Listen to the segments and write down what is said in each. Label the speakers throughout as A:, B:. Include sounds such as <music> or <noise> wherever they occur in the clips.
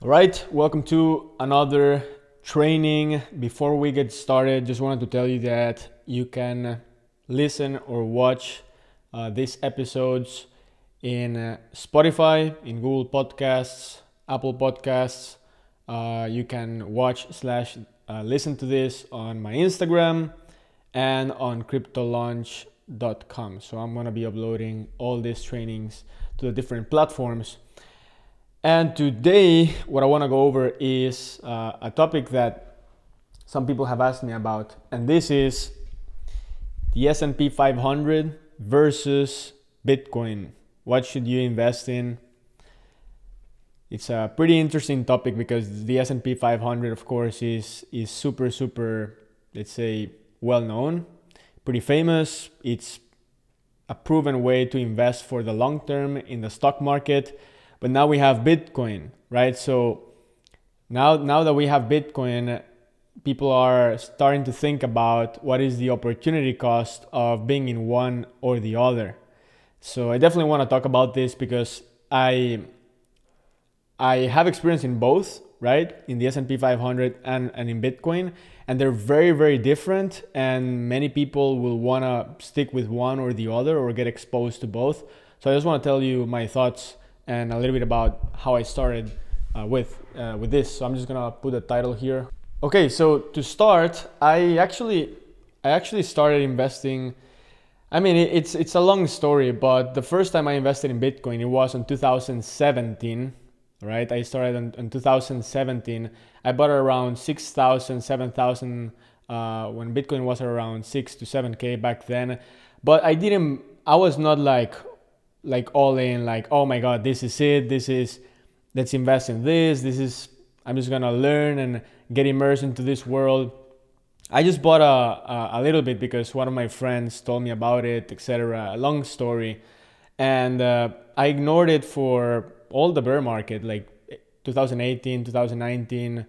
A: All right, welcome to another training. Before we get started, just wanted to tell you that you can listen or watch uh, these episodes in uh, Spotify, in Google Podcasts, Apple Podcasts. Uh, you can watch slash uh, listen to this on my Instagram and on CryptoLaunch.com. So I'm gonna be uploading all these trainings to the different platforms and today, what I want to go over is uh, a topic that some people have asked me about, and this is the S&P 500 versus Bitcoin. What should you invest in? It's a pretty interesting topic because the S&P 500, of course, is is super super, let's say, well known, pretty famous. It's a proven way to invest for the long term in the stock market but now we have Bitcoin, right? So now now that we have Bitcoin, people are starting to think about what is the opportunity cost of being in one or the other. So I definitely want to talk about this because I I have experience in both, right? In the S&P 500 and, and in Bitcoin, and they're very very different and many people will want to stick with one or the other or get exposed to both. So I just want to tell you my thoughts and a little bit about how I started uh, with uh, with this. So I'm just gonna put the title here. Okay, so to start, I actually I actually started investing. I mean, it's it's a long story, but the first time I invested in Bitcoin, it was in 2017. Right, I started in, in 2017. I bought around 6,000, 7,000 uh, when Bitcoin was around six to seven k back then. But I didn't. I was not like like all in like oh my god this is it this is let's invest in this this is i'm just gonna learn and get immersed into this world. I just bought a, a, a little bit because one of my friends told me about it etc a long story. And uh, i ignored it for all the bear market like 2018 2019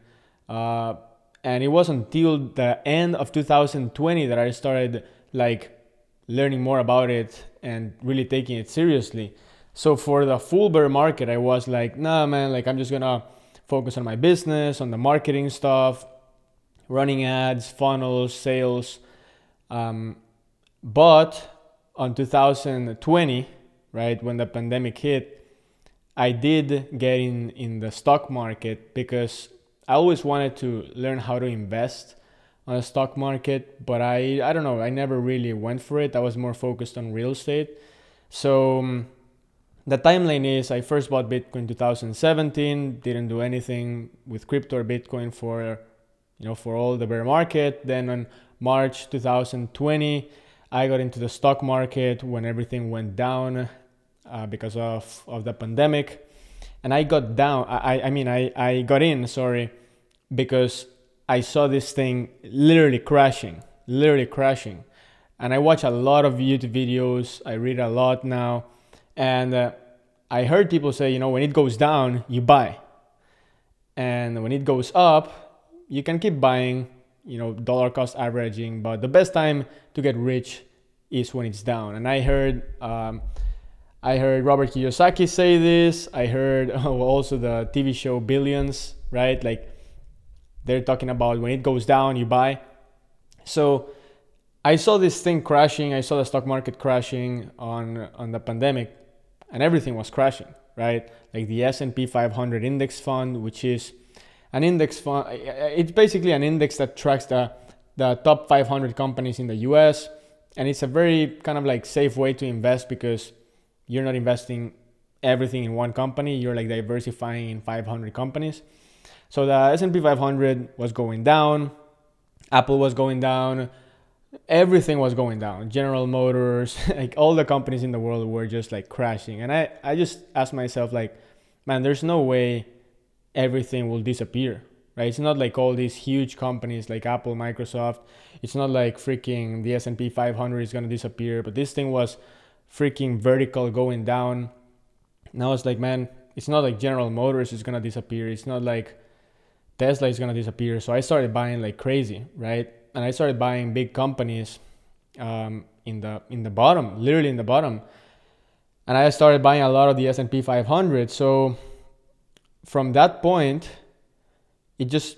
A: uh, and it was until the end of 2020 that i started like learning more about it and really taking it seriously. So for the full bear market, I was like, nah, man, like I'm just gonna focus on my business, on the marketing stuff, running ads, funnels, sales. Um, but on 2020, right, when the pandemic hit, I did get in in the stock market because I always wanted to learn how to invest on the stock market, but I I don't know, I never really went for it. I was more focused on real estate. So um, the timeline is I first bought Bitcoin 2017, didn't do anything with crypto or Bitcoin for you know for all the bear market. Then on March 2020, I got into the stock market when everything went down uh, because of of the pandemic, and I got down. I I mean I I got in sorry because I saw this thing literally crashing, literally crashing. And I watch a lot of YouTube videos, I read a lot now, and uh, I heard people say, you know, when it goes down, you buy. And when it goes up, you can keep buying, you know, dollar cost averaging, but the best time to get rich is when it's down. And I heard, um, I heard Robert Kiyosaki say this. I heard <laughs> also the TV show Billions, right? Like they're talking about when it goes down, you buy. So I saw this thing crashing. I saw the stock market crashing on on the pandemic, and everything was crashing, right? Like the S&P 500 index fund, which is an index fund. It's basically an index that tracks the the top 500 companies in the U.S. And it's a very kind of like safe way to invest because you're not investing everything in one company. You're like diversifying in 500 companies. So the S&P 500 was going down, Apple was going down, everything was going down. General Motors, <laughs> like all the companies in the world were just like crashing. And I, I just asked myself like, man, there's no way everything will disappear. Right? It's not like all these huge companies like Apple, Microsoft. It's not like freaking the S&P 500 is going to disappear, but this thing was freaking vertical going down. Now it's like, man, it's not like General Motors is going to disappear. It's not like Tesla is gonna disappear. So I started buying like crazy, right? And I started buying big companies um, in the in the bottom, literally in the bottom. And I started buying a lot of the S&P 500. So from that point, it just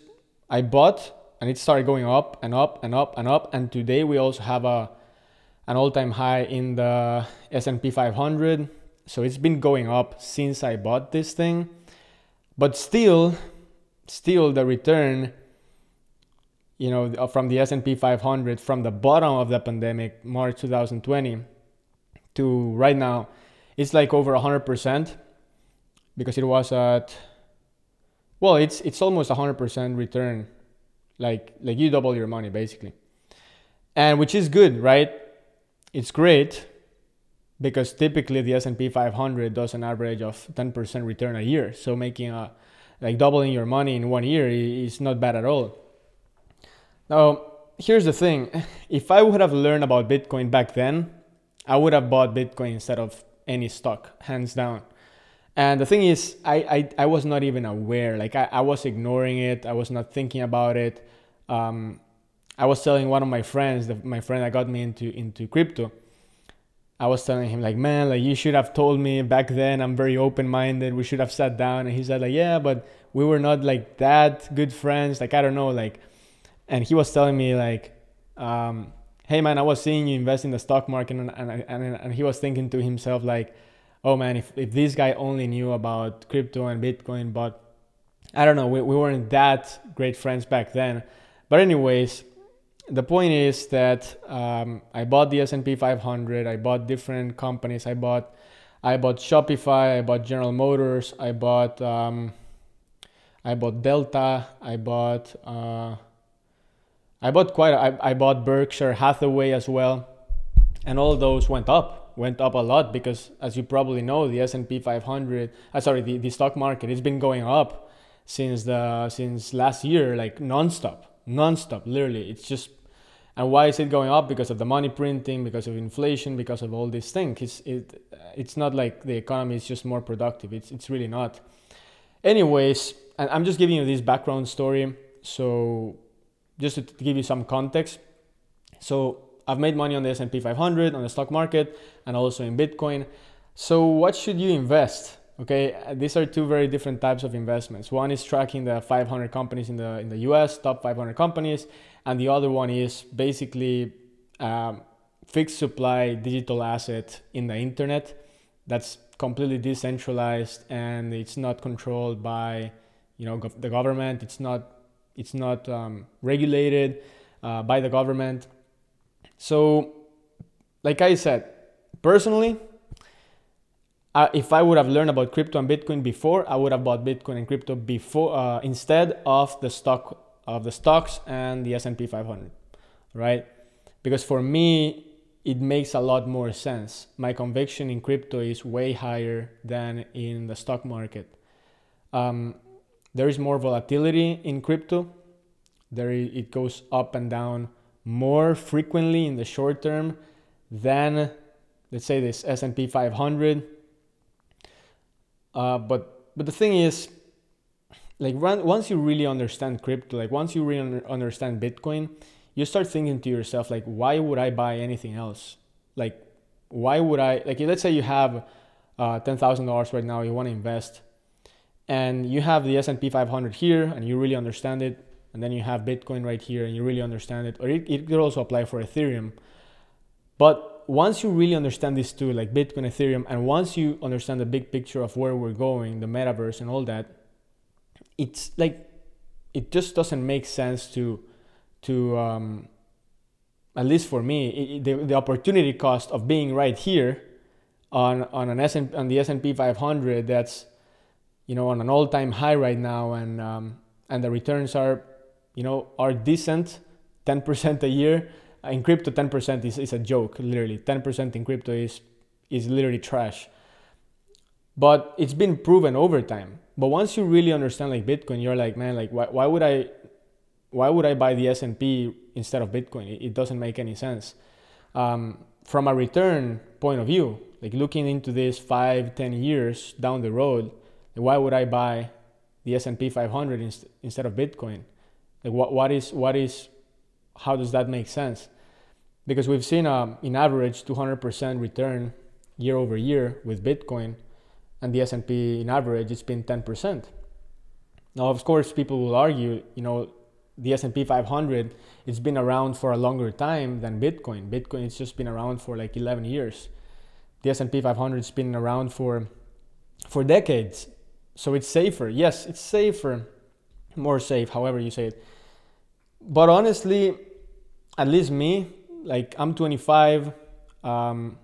A: I bought and it started going up and up and up and up. And today we also have a an all-time high in the S&P 500. So it's been going up since I bought this thing. But still, still the return you know uh, from the S&P 500 from the bottom of the pandemic March 2020 to right now it's like over 100% because it was at well it's it's almost 100% return like like you double your money basically. And which is good right? It's great because typically the S&P 500 does an average of 10% return a year so making a like doubling your money in one year is not bad at all now here's the thing <laughs> if i would have learned about bitcoin back then i would have bought bitcoin instead of any stock hands down and the thing is, I, I, I was not even aware. Like I, I was ignoring it. I was not thinking about it. Um, I was telling one of my friends, the, my friend that got me into into crypto. I was telling him like, man, like you should have told me back then. I'm very open minded. We should have sat down. And he said like, yeah, but we were not like that good friends. Like I don't know, like. And he was telling me like, um, hey man, I was seeing you invest in the stock market, and and and, and he was thinking to himself like oh man, if, if this guy only knew about crypto and Bitcoin, but I don't know, we, we weren't that great friends back then. But anyways, the point is that um, I bought the S&P 500. I bought different companies. I bought I bought Shopify. I bought General Motors. I bought um, I bought Delta. I bought uh, I bought quite. I, I bought Berkshire Hathaway as well, and all those went up went up a lot because as you probably know the S&P 500 uh, sorry the, the stock market it's been going up since the since last year like nonstop nonstop literally. It's just and why is it going up? Because of the money printing because of inflation because of all these things. It's it it's not like the economy is just more productive. It's it's really not. Anyways and i'm just giving you this background story. So just to give you some context. So I've made money on the S&P 500, on the stock market, and also in Bitcoin. So what should you invest? Okay, these are two very different types of investments. One is tracking the 500 companies in the in the U.S. top 500 companies, and the other one is basically um, fixed supply digital asset in the internet that's completely decentralized and it's not controlled by you know the government. It's not it's not um, regulated uh, by the government so, like I said, personally, uh, if I would have learned about crypto and Bitcoin before, I would have bought Bitcoin and crypto before uh, instead of the stock of the stocks and the S&P 500, right? Because for me, it makes a lot more sense. My conviction in crypto is way higher than in the stock market. Um, there is more volatility in crypto. There it goes up and down more frequently in the short term than let's say this S&P 500 uh, but but the thing is like run, once you really understand crypto like once you really understand bitcoin you start thinking to yourself like why would i buy anything else like why would i like let's say you have uh, $10000 right now you want to invest and you have the s&p 500 here and you really understand it and then you have Bitcoin right here and you really understand it, or it, it could also apply for Ethereum. But once you really understand these two, like Bitcoin, Ethereum, and once you understand the big picture of where we're going, the metaverse, and all that, it's like it just doesn't make sense to to um, at least for me it, the, the opportunity cost of being right here on on an S on the S and P 500 that's you know on an all time high right now and um, and the returns are you know, are decent, 10% a year. In crypto, 10% is, is a joke, literally. 10% in crypto is, is literally trash. But it's been proven over time. But once you really understand like Bitcoin, you're like, man, like why, why would I why would I buy the S&P instead of Bitcoin? It, it doesn't make any sense. Um, from a return point of view, like looking into this five, ten years down the road, why would I buy the S&P 500 inst- instead of Bitcoin? Like what, what is what is how does that make sense? Because we've seen um, in average 200% return year over year with Bitcoin, and the S&P in average it's been 10%. Now, of course, people will argue, you know, the S&P 500 it's been around for a longer time than Bitcoin. Bitcoin it's just been around for like 11 years. The S&P 500 has been around for for decades. So it's safer. Yes, it's safer. More safe, however you say it. But honestly, at least me, like I'm 25, um,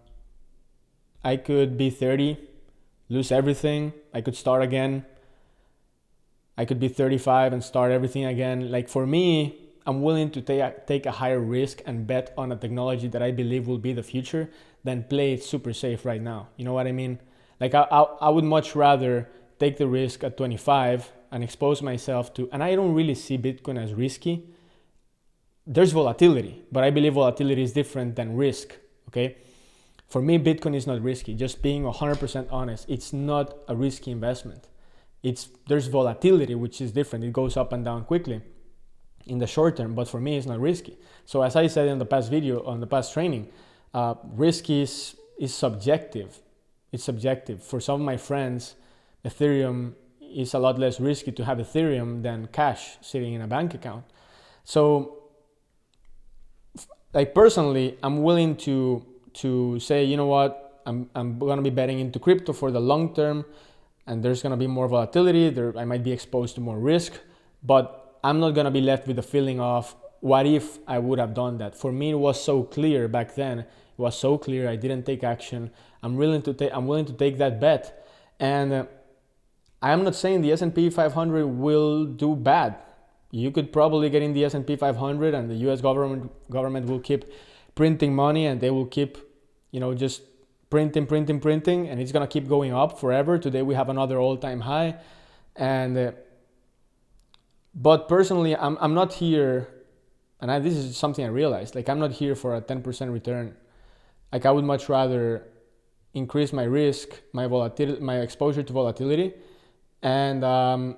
A: I could be 30, lose everything. I could start again. I could be 35 and start everything again. Like for me, I'm willing to take a, take a higher risk and bet on a technology that I believe will be the future than play it super safe right now. You know what I mean? Like I, I, I would much rather take the risk at 25 and expose myself to, and I don't really see Bitcoin as risky. There's volatility, but I believe volatility is different than risk. Okay. For me, Bitcoin is not risky. Just being 100% honest, it's not a risky investment it's there's volatility which is different it goes up and down quickly in the short term but for me it's not risky so as i said in the past video on the past training uh, risk is is subjective it's subjective for some of my friends ethereum is a lot less risky to have ethereum than cash sitting in a bank account so like personally i'm willing to to say you know what? I'm, I'm to be betting into crypto for the long term and there's to be more volatility. There i might be exposed to more risk but i'm not to be left with the feeling of what if i would have done that? For me it was so clear back then. It was so clear. I didn't take action. I'm willing to take i'm willing to take that bet. And uh, i'm not saying the s&p 500 will do bad you could probably get in the s&p 500 and the us government government will keep printing money and they will keep you know just printing, printing, printing, and it's gonna keep going up forever. Today we have another all-time high, and uh, but personally, I'm I'm not here, and I, this is something I realized. Like I'm not here for a 10% return. Like I would much rather increase my risk, my volatility, my exposure to volatility, and um,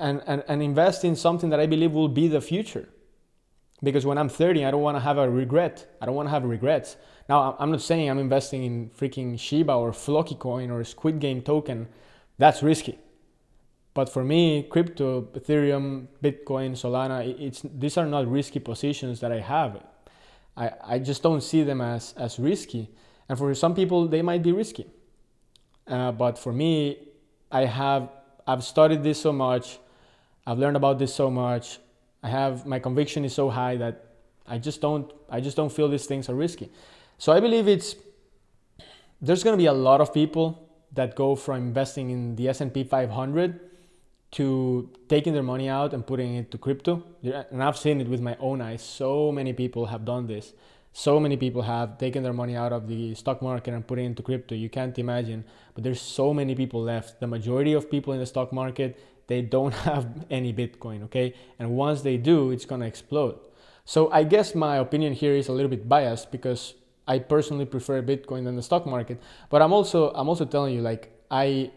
A: and, and and invest in something that I believe will be the future. Because when I'm 30, I don't want to have a regret. I don't want to have regrets. Now, I'm not saying I'm investing in freaking Shiba or Floki coin or Squid Game token. That's risky. But for me, crypto, Ethereum, Bitcoin, Solana, it's these are not risky positions that I have. I, I just don't see them as, as risky. And for some people, they might be risky. Uh, but for me, I have I've studied this so much, I've learned about this so much. I have my conviction is so high that I just don't I just don't feel these things are risky. So I believe it's there's going to be a lot of people that go from investing in the S&P 500 to taking their money out and putting it to crypto. And I've seen it with my own eyes. So many people have done this. So many people have taken their money out of the stock market and put it into crypto. You can't imagine. But there's so many people left. The majority of people in the stock market, they don't <laughs> have any Bitcoin, okay? And once they do, it's to explode. So I guess my opinion here is a little bit biased because I personally prefer Bitcoin than the stock market. But I'm also I'm also telling you like I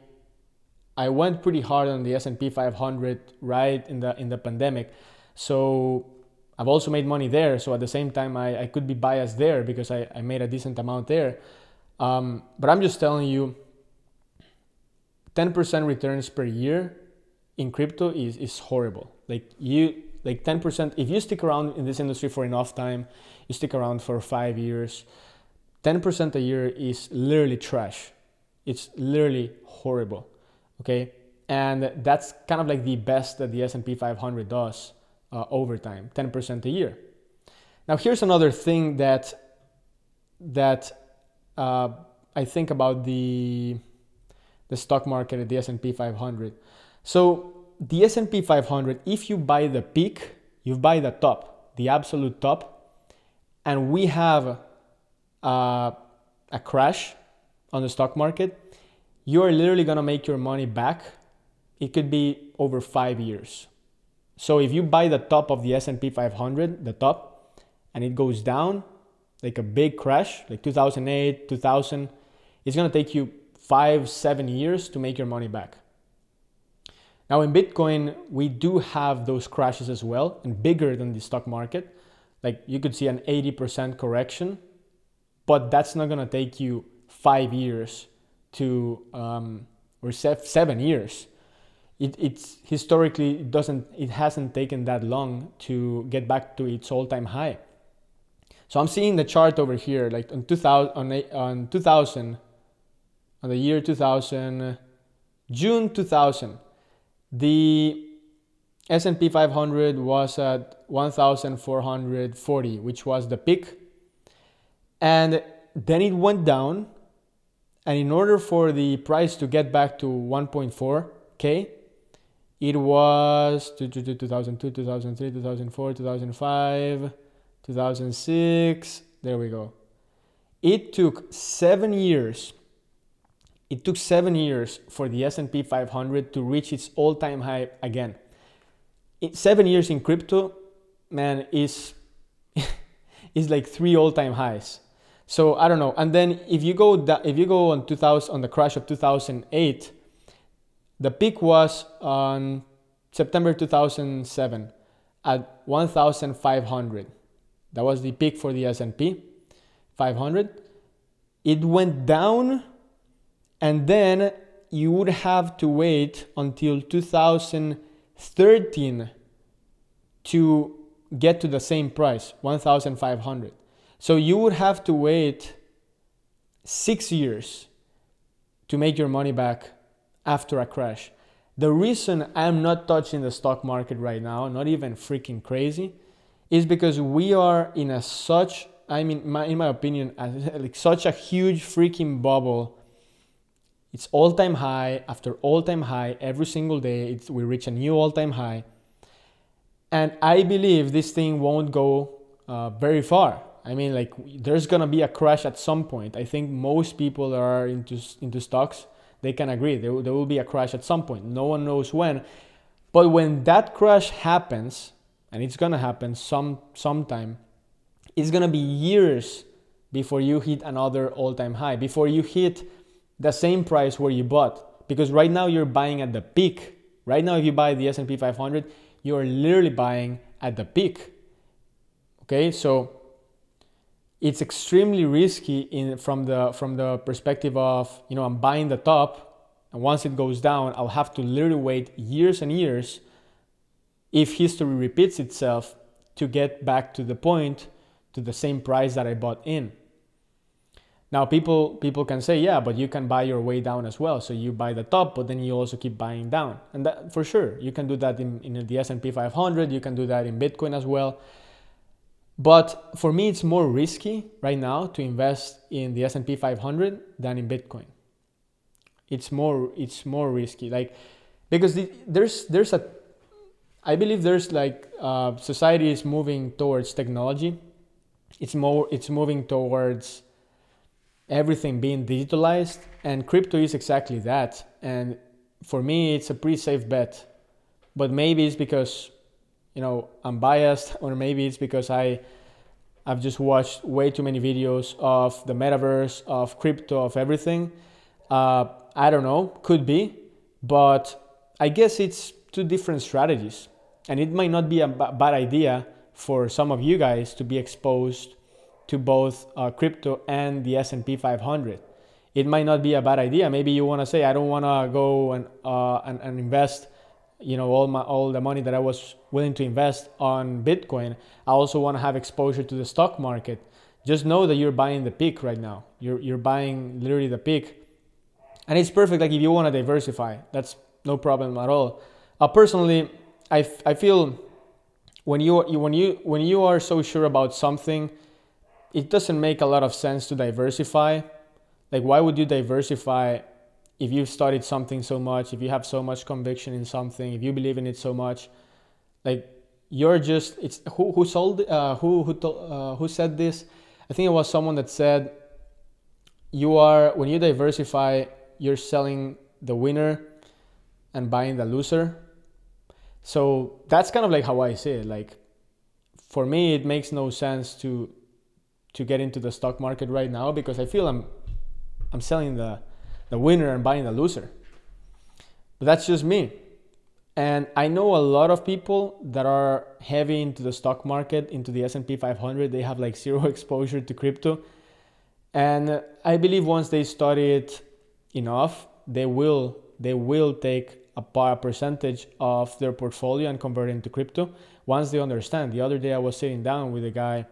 A: I went pretty hard on the S&P 500 right in the in the pandemic. So I've also made money there. So at the same time, I, I could be biased there because I, I made a decent amount there. Um, but I'm just telling you, 10% returns per year in crypto is, is horrible. Like you like 10%, if you stick around in this industry for enough time, you stick around for five years, 10% a year is literally trash. It's literally horrible. Okay. And that's kind of like the best that the S&P 500 does uh, over time, 10% a year. Now here's another thing that that uh, I think about the the stock market at the S&P 500. So the S&P 500, if you buy the peak, you buy the top, the absolute top, and we have uh, a crash on the stock market, you are literally gonna make your money back. It could be over five years. So if you buy the top of the S&P 500, the top, and it goes down, like a big crash, like 2008, 2000, it's gonna take you five, seven years to make your money back. Now, in Bitcoin, we do have those crashes as well and bigger than the stock market. Like you could see an 80% correction, but that's not to take you five years to, um, or seven years. it, it's historically it doesn't it hasn't taken that long to get back to its all-time high. So I'm seeing the chart over here, like on 2000 on, on 2000 on the year 2000 June 2000 the S&P 500 was at 1440 which was the peak. And then it went down. And in order for the price to get back to 1.4k it was 2002 2003 2004 2005 2006 there we go. It took 7 years it took 7 years for the S&P 500 to reach its all-time high again it, 7 years in crypto man is <laughs> is like 3 all-time highs so I don't know. And then if you go if you go on 2000 on the crash of 2008, the peak was on September 2007 at 1,500. That was the peak for the S&P 500. It went down, and then you would have to wait until 2013 to get to the same price, 1,500. So you would have to wait six years to make your money back after a crash. The reason I'm not touching the stock market right now, not even freaking crazy, is because we are in a such, I mean, my, in my opinion, <laughs> like such a huge freaking bubble. It's all time high after all time high every single day. We reach a new all time high. And I believe this thing won't go uh, very far. I mean, like there's gonna be a crash at some point. I think most people that are into into stocks they can agree there, there will be a crash at some point. No one knows when, but when that crash happens, and it's gonna happen some sometime, it's gonna be years before you hit another all-time high. Before you hit the same price where you bought, because right now you're buying at the peak. Right now, if you buy the S&P 500, you're literally buying at the peak. Okay, so it's extremely risky in from the from the perspective of you know I'm buying the top and once it goes down I'll have to literally wait years and years if history repeats itself to get back to the point to the same price that I bought in. Now people people can say yeah, but you can buy your way down as well. So you buy the top, but then you also keep buying down, and that for sure you can do that in, in the S and P 500. You can do that in Bitcoin as well. But for me, it's more risky right now to invest in the S&P 500 than in Bitcoin. It's more it's more risky, like because the, there's there's a I believe there's like uh, society is moving towards technology. It's more it's moving towards everything being digitalized, and crypto is exactly that. And for me, it's a pretty safe bet. But maybe it's because you know I'm biased, <laughs> or maybe it's because I I've just watched way too many videos of the metaverse, of crypto, of everything. Uh, I don't know, could be, but I guess it's two different strategies, and it might not be a b- bad idea for some of you guys to be exposed to both uh, crypto and the S&P 500. It might not be a bad idea. Maybe you want to say, I don't want to go and, uh, and, and invest you know all my all the money that I was willing to invest on Bitcoin, I also want to have exposure to the stock market. Just know that you're buying the peak right now. You're you're buying literally the peak, and it's perfect. Like if you want to diversify, that's no problem at all. Uh, personally, I, I feel when you when you when you are so sure about something, it doesn't make a lot of sense to diversify. Like why would you diversify if you've studied something so much, if you have so much conviction in something, if you believe in it so much, like you're just it's who who sold uh, who who uh, who said this? I think it was someone that said you are when you diversify, you're selling the winner and buying the loser. So that's kind of like how I see it. Like for me, it makes no sense to to get into the stock market right now because I feel I'm I'm selling the the winner and buying the loser. But that's just me. And I know a lot of people that are heavy into the stock market, into the S&P 500. They have like <laughs> zero exposure to crypto. And I believe once they study it enough, they will they will take a, percentage of their portfolio and convert it into crypto once they understand. The other day I was sitting down with a guy,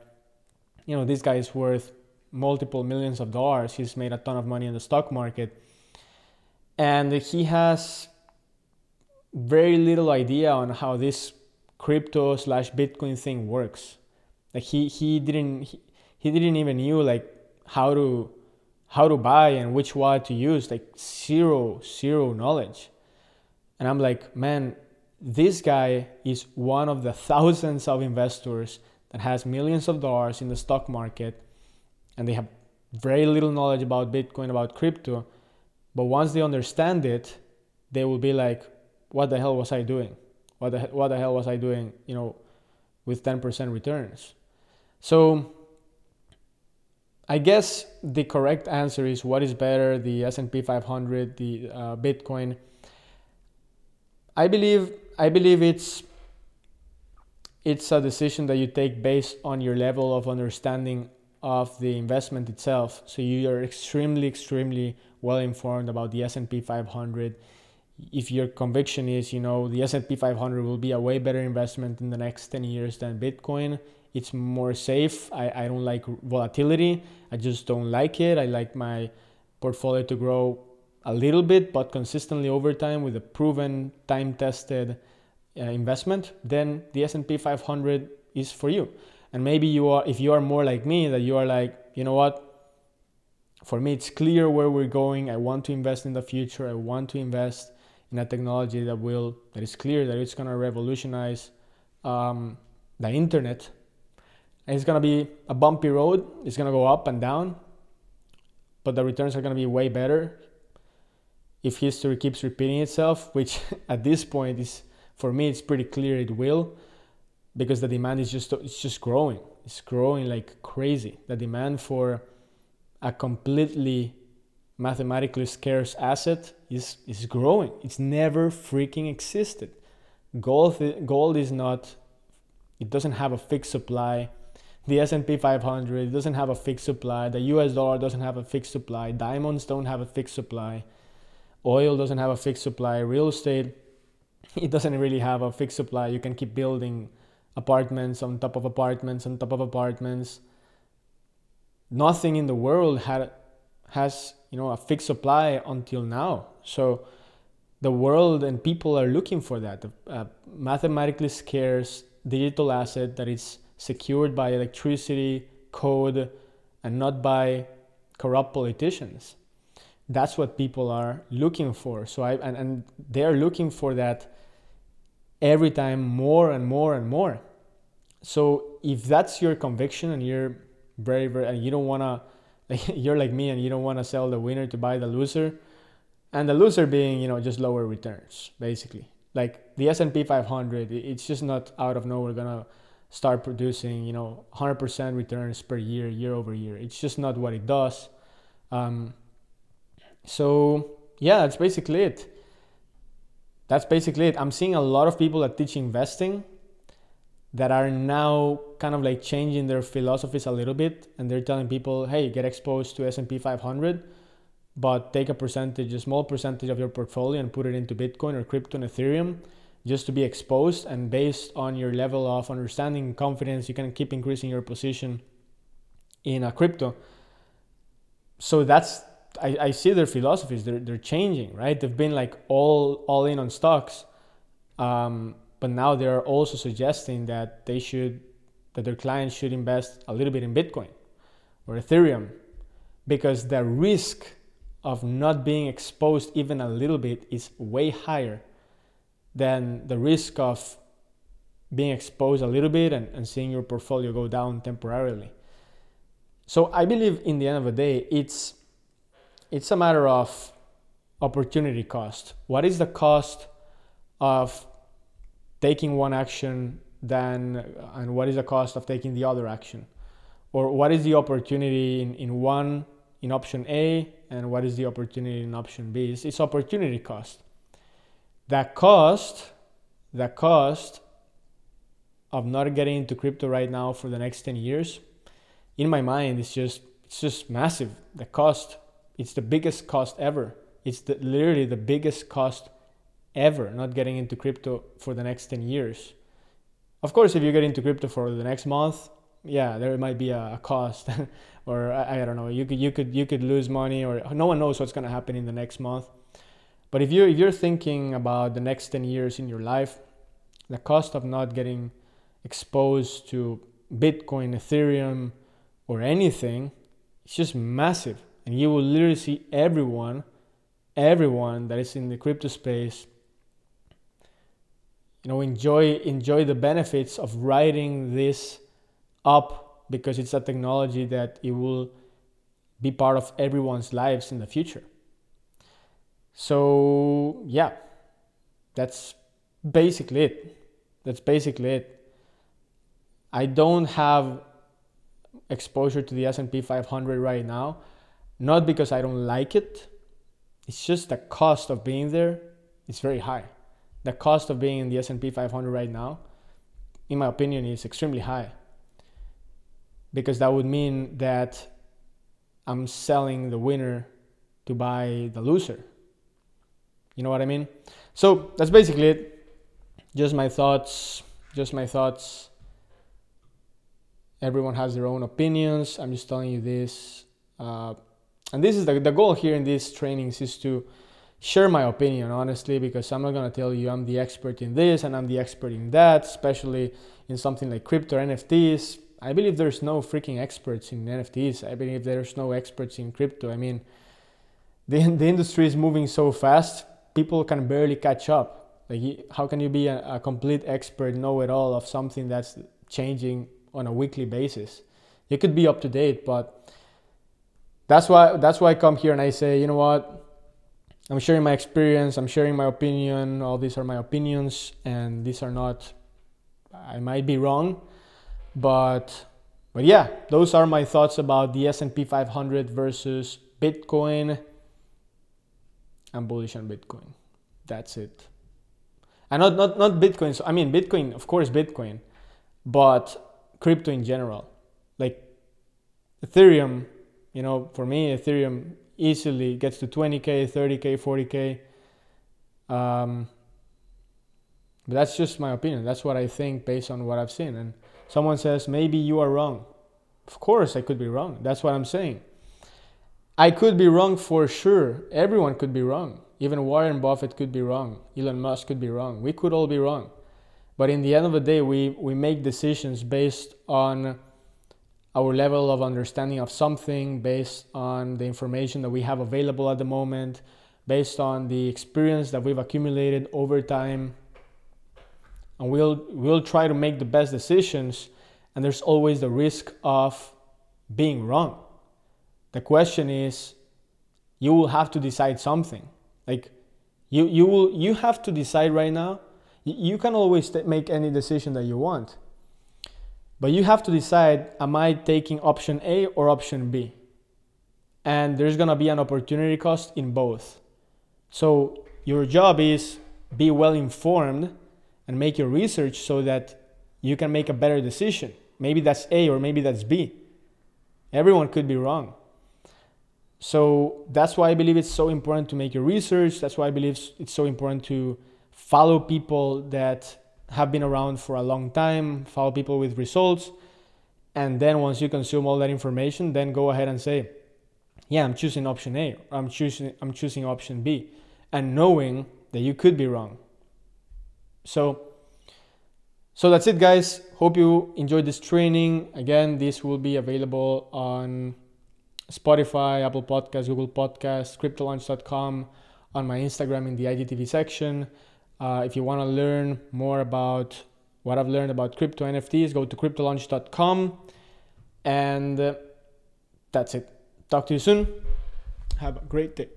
A: you know, this guy is worth multiple millions of dollars. He's made a ton of money in the stock market. And he has very little idea on how this crypto slash Bitcoin thing works. Like he he didn't he, he didn't even knew like how to how to buy and which wallet to use. Like zero zero knowledge. And I'm like, man, this guy is one of the thousands of investors that has millions of dollars in the stock market and they have very little knowledge about Bitcoin, about crypto. But once they understand it, they will be like, what the hell was I doing? What the, what the hell was I doing, you know, with 10% returns? So I guess the correct answer is what is better, the S&P 500, the uh, Bitcoin. I believe I believe it's it's a decision that you take based on your level of understanding of the investment itself. So you are extremely, extremely well informed about the S&P 500. If your conviction is, you know, the S&P 500 will be a way better investment in the next 10 years than Bitcoin, it's more safe. I, I don't like volatility. I just don't like it. I like my portfolio to grow a little bit, but consistently over time with a proven, time-tested uh, investment. Then the S&P 500 is for you. And maybe you are if you are more like me that you are like you know what? For me it's clear where we're going. I want to invest in the future. I want to invest in a technology that will that is clear that it's going to revolutionize um, the internet. And it's going to be a bumpy road. It's going to go up and down but the returns are going to be way better if history keeps repeating itself which <laughs> at this point is for me it's pretty clear it will because the demand is just it's just growing. It's growing like crazy. The demand for a completely mathematically scarce asset is is growing. It's never freaking existed. Gold gold is not it doesn't have a fixed supply. The S&P 500 doesn't have a fixed supply. The US dollar doesn't have a fixed supply. Diamonds don't have a fixed supply. Oil doesn't have a fixed supply. Real estate <laughs> it doesn't really have a fixed supply you can keep building apartments on top of apartments on top of apartments. Nothing in the world had has you know a fixed supply until now. So the world and people are looking for that a mathematically scarce digital asset that is secured by electricity, code, and not by corrupt politicians. That's what people are looking for. So I and, and they're looking for that every time more and more and more. So if that's your conviction and you're very very and you don't want to <laughs> like, you're like me and you don't want to sell the winner to buy the loser and the loser being, you know, just lower returns basically. Like the S&P 500, it's just not out of nowhere going to start producing, you know, 100% returns per year, year over year. It's just not what it does. Um, so yeah, that's basically it that's basically it. I'm seeing a lot of people that teach investing that are now kind of like changing their philosophies a little bit and they're telling people, "Hey, get exposed to S&P 500, but take a percentage, a small percentage of your portfolio and put it into Bitcoin or crypto and Ethereum." just to be exposed and based on your level of understanding and confidence you can keep increasing your position in a crypto so that's I, I see their philosophies. They're, they're changing right? They've been like all all in on stocks. Um, but now they're also suggesting that they should that their clients should invest a little bit in bitcoin or ethereum because the risk of not being exposed even a little bit is way higher than the risk of being exposed a little bit and, and seeing your portfolio go down temporarily. So i believe in the end of the day it's it's a matter of opportunity cost. What is the cost of taking one action then and what is the cost of taking the other action? Or what is the opportunity in, in one in option A and what is the opportunity in option B? It's, it's opportunity cost. That cost, the cost of not getting into crypto right now for the next 10 years, in my mind, it's just it's just massive. The cost it's the biggest cost ever. It's the, literally the biggest cost ever not getting into crypto for the next 10 years. Of course, if you get into crypto for the next month, yeah, there might be a, cost, <laughs> or I, I, don't know. You could you could you could lose money, or no one knows what's gonna happen in the next month. But if you if you're thinking about the next 10 years in your life, the cost of not getting exposed to Bitcoin, Ethereum, or anything, it's just massive. And you will literally see everyone, everyone that is in the crypto space, you know, enjoy enjoy the benefits of writing this up because it's a technology that it will be part of everyone's lives in the future. So yeah, that's basically it. That's basically it. I don't have exposure to the S&P 500 right now, not because I don't like it. It's just the cost of being there is very high. The cost of being in the S&P 500 right now, in my opinion, is extremely high. Because that would mean that I'm selling the winner to buy the loser. You know what I mean? So that's basically it. Just my thoughts. Just my thoughts everyone has their own opinions. I'm just telling you this. Uh, and this is the, the goal here in these trainings is to share my opinion honestly because i'm not going to tell you i'm the expert in this and i'm the expert in that especially in something like crypto nfts i believe there's no freaking experts in nfts i believe there's no experts in crypto. I mean the, <laughs> the industry is moving so fast people can barely catch up. Like how can you be a, a complete expert know it all of something that's changing on a weekly basis. You could be up to date, but that's why that's why I come here and I say, you know what? I'm sharing my experience, I'm sharing my opinion. All these are my opinions and these are not I might be wrong, but but yeah, those are my thoughts about the S&P 500 versus Bitcoin. I'm bullish on Bitcoin. That's it. And not not not Bitcoin. So I mean Bitcoin, of course Bitcoin, but crypto in general. Like Ethereum, you know, for me, Ethereum easily gets to 20k, 30k, 40k. Um, but that's just my opinion. That's what I think based on what I've seen. And someone says, maybe you are wrong. Of course, I could be wrong. That's what I'm saying. I could be wrong for sure. Everyone could be wrong. Even Warren Buffett could be wrong. Elon Musk could be wrong. We could all be wrong. But in the end of the day, we, we make decisions based on our level of understanding of something, based on the information that we have available at the moment, based on the experience that we've accumulated over time. And we'll, we'll try to make the best decisions, and there's always the risk of being wrong. The question is, you will have to decide something. Like, you, you, will, you have to decide right now you can always make any decision that you want. But you have to decide am I taking option A or option B? And there's to be an opportunity cost in both. So your job is be well informed and make your research so that you can make a better decision. Maybe that's A or maybe that's B. Everyone could be wrong. So that's why I believe it's so important to make your research. That's why I believe it's so important to follow people that have been around for a long time, follow people with results. And then once you consume all that information, then go ahead and say, yeah, I'm choosing option A, I'm choosing I'm choosing option B, and knowing that you could be wrong. So so that's it guys. Hope you enjoyed this training. Again, this will be available on Spotify, Apple Podcasts, Google Podcasts, cryptolaunch.com, on my Instagram in the IGTV section. Uh, if you want to learn more about what I've learned about crypto NFTs, go to cryptolaunch.com. And uh, that's it. Talk to you soon. Have a great day.